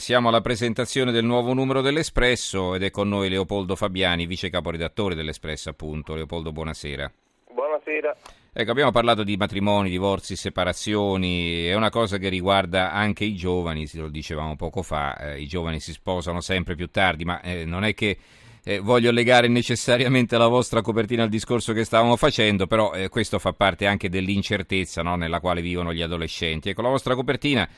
Siamo alla presentazione del nuovo numero dell'Espresso ed è con noi Leopoldo Fabiani, vice caporedattore dell'Espresso appunto. Leopoldo, buonasera. Buonasera. Ecco, abbiamo parlato di matrimoni, divorzi, separazioni, è una cosa che riguarda anche i giovani, lo dicevamo poco fa, eh, i giovani si sposano sempre più tardi, ma eh, non è che eh, voglio legare necessariamente la vostra copertina al discorso che stavamo facendo, però eh, questo fa parte anche dell'incertezza no, nella quale vivono gli adolescenti. Ecco, la vostra copertina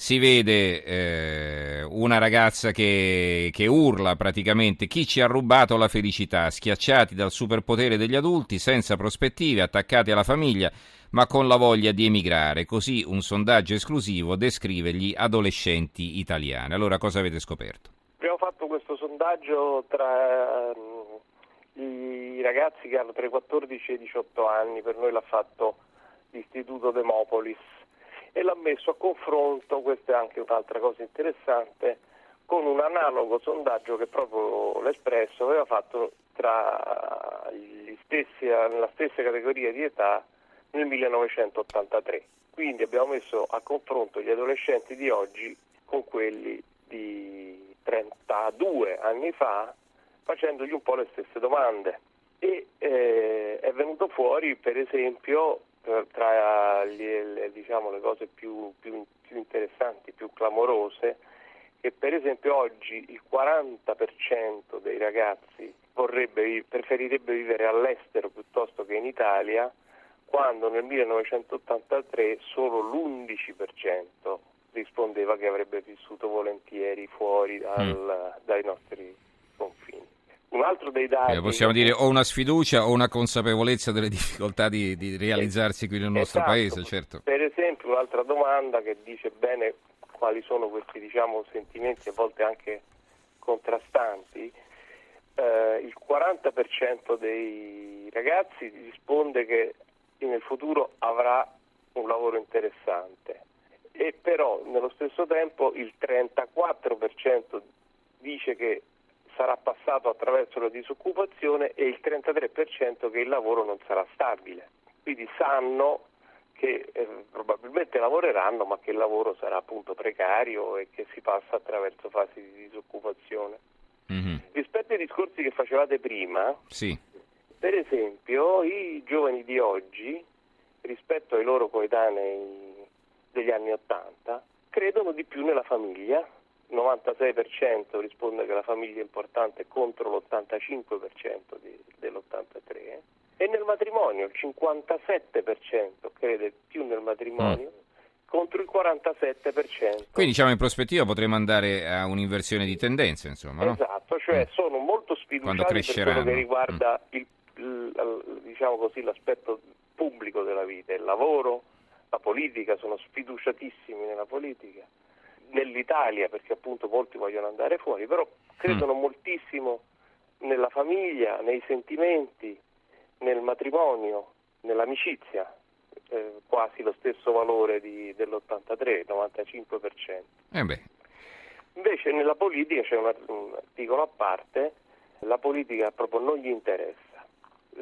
si vede eh, una ragazza che, che, urla praticamente chi ci ha rubato la felicità, schiacciati dal superpotere degli adulti, senza prospettive, attaccati alla famiglia, ma con la voglia di emigrare. Così un sondaggio esclusivo descrive gli adolescenti italiani. Allora cosa avete scoperto? Abbiamo fatto questo sondaggio tra um, i ragazzi che hanno tra i 14 e i 18 anni, per noi l'ha fatto l'Istituto Demopolis e l'ha messo a confronto, questa è anche un'altra cosa interessante, con un analogo sondaggio che proprio l'Espresso aveva fatto tra stessi, nella stessa categoria di età nel 1983. Quindi abbiamo messo a confronto gli adolescenti di oggi con quelli di 32 anni fa, facendogli un po' le stesse domande. E eh, è venuto fuori, per esempio, tra le, diciamo, le cose più, più, più, interessanti, più clamorose, che per esempio oggi il 40% dei ragazzi vorrebbe, preferirebbe vivere all'estero piuttosto che in Italia, quando nel 1983 solo l'11% rispondeva che avrebbe vissuto volentieri fuori dal, mm. dai nostri confini. Un altro dei dati... Eh, possiamo dire o una sfiducia o una consapevolezza delle difficoltà di, di realizzarsi qui nel nostro esatto. paese, certo. Per esempio un'altra domanda che dice bene quali sono questi diciamo, sentimenti a volte anche contrastanti, eh, il 40% dei ragazzi risponde che nel futuro avrà un lavoro interessante e però nello stesso tempo il 34% dice che sarà passato attraverso la disoccupazione e il 33% che il lavoro non sarà stabile. Quindi sanno che eh, probabilmente lavoreranno ma che il lavoro sarà appunto precario e che si passa attraverso fasi di disoccupazione. Mm-hmm. Rispetto ai discorsi che facevate prima, sì. per esempio i giovani di oggi rispetto ai loro coetanei degli anni Ottanta credono di più nella famiglia, 96% risponde che la famiglia è importante contro l'85% di, dell'83 e nel matrimonio il 57% crede più nel matrimonio mm. contro il 47%. Quindi diciamo in prospettiva potremmo andare a un'inversione di tendenza, insomma, no? Esatto, cioè mm. sono molto sfiduciati per quello che riguarda mm. il, il, diciamo così, l'aspetto pubblico della vita, il lavoro, la politica, sono sfiduciatissimi nella politica nell'Italia perché appunto molti vogliono andare fuori, però credono mm. moltissimo nella famiglia, nei sentimenti, nel matrimonio, nell'amicizia, eh, quasi lo stesso valore di, dell'83, 95%. Eh Invece nella politica c'è un, un articolo a parte, la politica proprio non gli interessa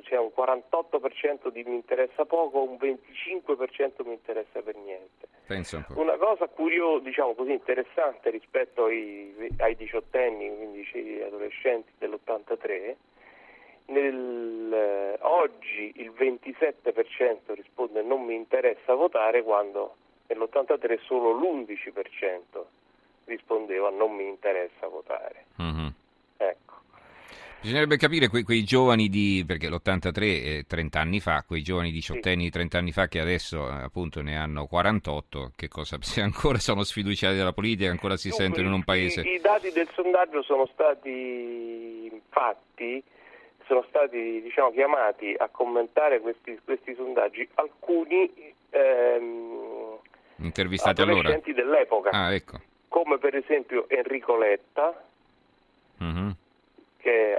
c'è un 48% di mi interessa poco, un 25% mi interessa per niente. Penso un. Una cosa curiosa, diciamo così, interessante rispetto ai, ai diciottenni, quindi adolescenti dell'83, nel, eh, oggi il 27% risponde non mi interessa votare quando nell'83 solo l'11% rispondeva non mi interessa votare. Mm-hmm. Bisognerebbe capire quei, quei, giovani di, perché l'83 è 30 anni fa, quei giovani diciottenni di 30 anni fa che adesso eh, appunto ne hanno 48, che cosa, se ancora sono sfiduciati dalla politica, ancora si Dunque, sentono in un paese... I, I dati del sondaggio sono stati fatti, sono stati diciamo, chiamati a commentare questi, questi sondaggi. Alcuni ehm, intervistati allora? dell'epoca, ah, ecco. come per esempio Enrico Letta, mm-hmm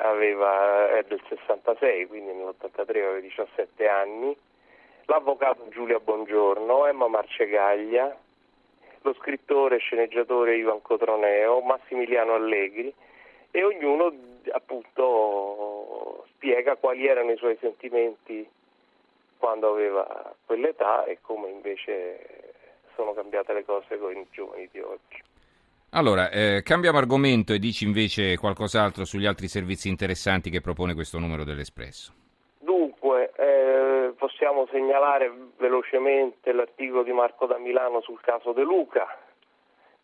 aveva, è del 66, quindi nell'83 aveva 17 anni, l'avvocato Giulia Bongiorno, Emma Marcegaglia, lo scrittore e sceneggiatore Ivan Cotroneo, Massimiliano Allegri e ognuno appunto spiega quali erano i suoi sentimenti quando aveva quell'età e come invece sono cambiate le cose con i giovani di oggi. Allora, eh, cambiamo argomento e dici invece qualcos'altro sugli altri servizi interessanti che propone questo numero dell'Espresso. Dunque, eh, possiamo segnalare velocemente l'articolo di Marco da Milano sul caso De Luca,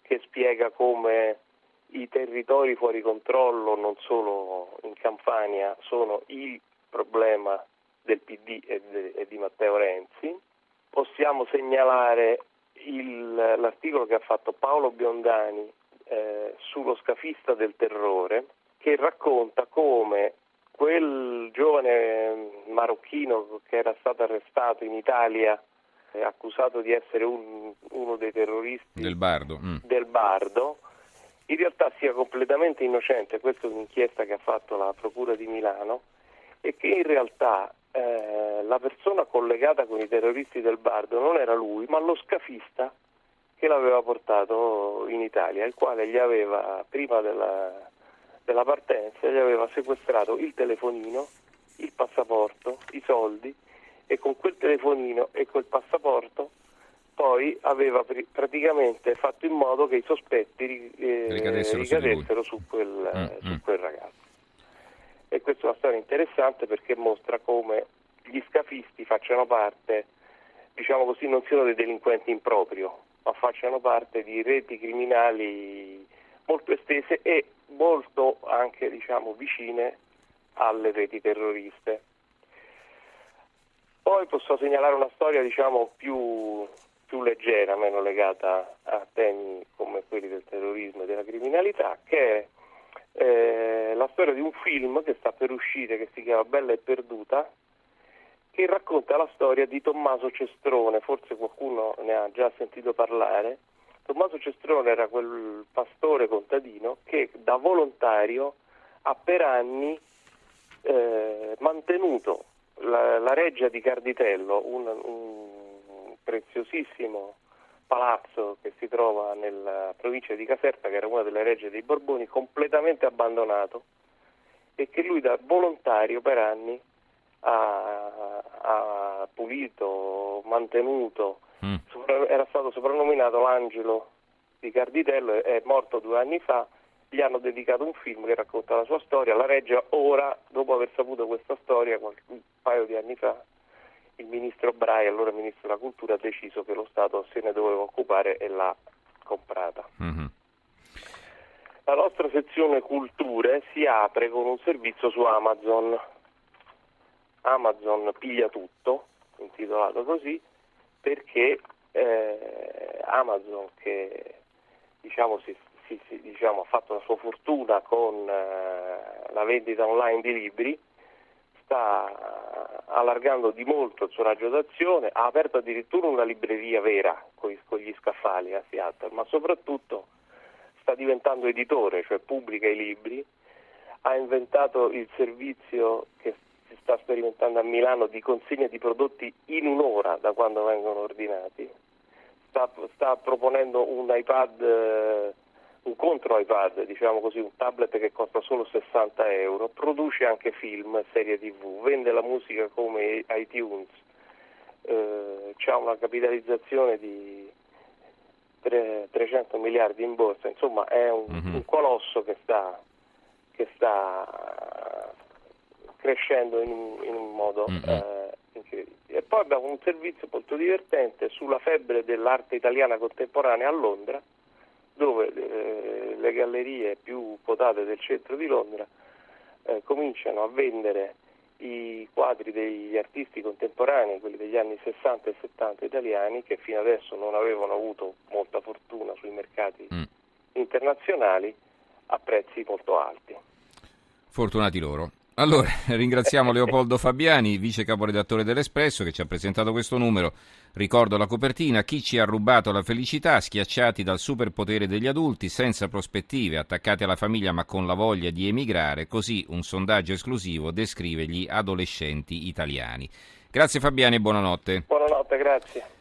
che spiega come i territori fuori controllo, non solo in Campania, sono il problema del PD e, de, e di Matteo Renzi. Possiamo segnalare il, l'articolo che ha fatto Paolo Biondani eh, sullo scafista del terrore, che racconta come quel giovane marocchino che era stato arrestato in Italia accusato di essere un, uno dei terroristi del Bardo. Mm. del Bardo, in realtà sia completamente innocente, questa è un'inchiesta che ha fatto la Procura di Milano, e che in realtà eh, la persona collegata con i terroristi del Bardo non era lui, ma lo scafista che l'aveva portato in Italia, il quale gli aveva, prima della, della partenza, gli aveva sequestrato il telefonino, il passaporto, i soldi e con quel telefonino e quel passaporto poi aveva pr- praticamente fatto in modo che i sospetti eh, ricadessero, ricadessero su, quel, mm, su mm. quel ragazzo. E questa è una storia interessante perché mostra come gli scafisti facciano parte, diciamo così, non siano dei delinquenti in proprio, ma facciano parte di reti criminali molto estese e molto anche diciamo, vicine alle reti terroriste. Poi posso segnalare una storia diciamo, più, più, leggera, meno legata a temi come quelli del terrorismo e della criminalità, che è eh, la storia di un film che sta per uscire, che si chiama Bella e Perduta, che racconta la storia di Tommaso Cestrone, forse qualcuno ne ha già sentito parlare. Tommaso Cestrone era quel pastore contadino che da volontario ha per anni eh, mantenuto la, la, reggia di Carditello, un, un, preziosissimo palazzo che si trova nella provincia di Caserta, che era una delle regge dei Borboni, completamente abbandonato e che lui da volontario per anni ha, pulito, mantenuto, mm. era stato soprannominato l'angelo di Carditello, è morto due anni fa, gli hanno dedicato un film che racconta la sua storia, la Reggia ora, dopo aver saputo questa storia, qualche, un paio di anni fa, il ministro Brai, allora ministro della cultura, ha deciso che lo Stato se ne doveva occupare e l'ha comprata. Mm-hmm. La nostra sezione culture si apre con un servizio su Amazon Amazon piglia tutto, intitolato così, perché eh, Amazon che diciamo, si, si, si, diciamo, ha fatto la sua fortuna con eh, la vendita online di libri, sta allargando di molto il suo raggio d'azione, ha aperto addirittura una libreria vera con, con gli scaffali a Seattle, ma soprattutto sta diventando editore, cioè pubblica i libri, ha inventato il servizio che sta sperimentando a Milano di consegna di prodotti in un'ora da quando vengono ordinati, sta, sta proponendo un iPad, eh, un contro iPad, diciamo così, un tablet che costa solo 60 euro, produce anche film, serie tv, vende la musica come iTunes, eh, ha una capitalizzazione di 300 miliardi in borsa, insomma è un, mm-hmm. un colosso che sta, che sta crescendo in un, in un modo mm-hmm. eh, incredibile. E poi abbiamo un servizio molto divertente sulla febbre dell'arte italiana contemporanea a Londra, dove eh, le gallerie più quotate del centro di Londra eh, cominciano a vendere i quadri degli artisti contemporanei, quelli degli anni 60 e 70 italiani, che fino adesso non avevano avuto molta fortuna sui mercati mm. internazionali, a prezzi molto alti. Fortunati loro. Allora, ringraziamo Leopoldo Fabiani, vice caporedattore dell'Espresso, che ci ha presentato questo numero. Ricordo la copertina, chi ci ha rubato la felicità, schiacciati dal superpotere degli adulti, senza prospettive, attaccati alla famiglia ma con la voglia di emigrare, così un sondaggio esclusivo descrive gli adolescenti italiani. Grazie Fabiani e buonanotte. Buonanotte, grazie.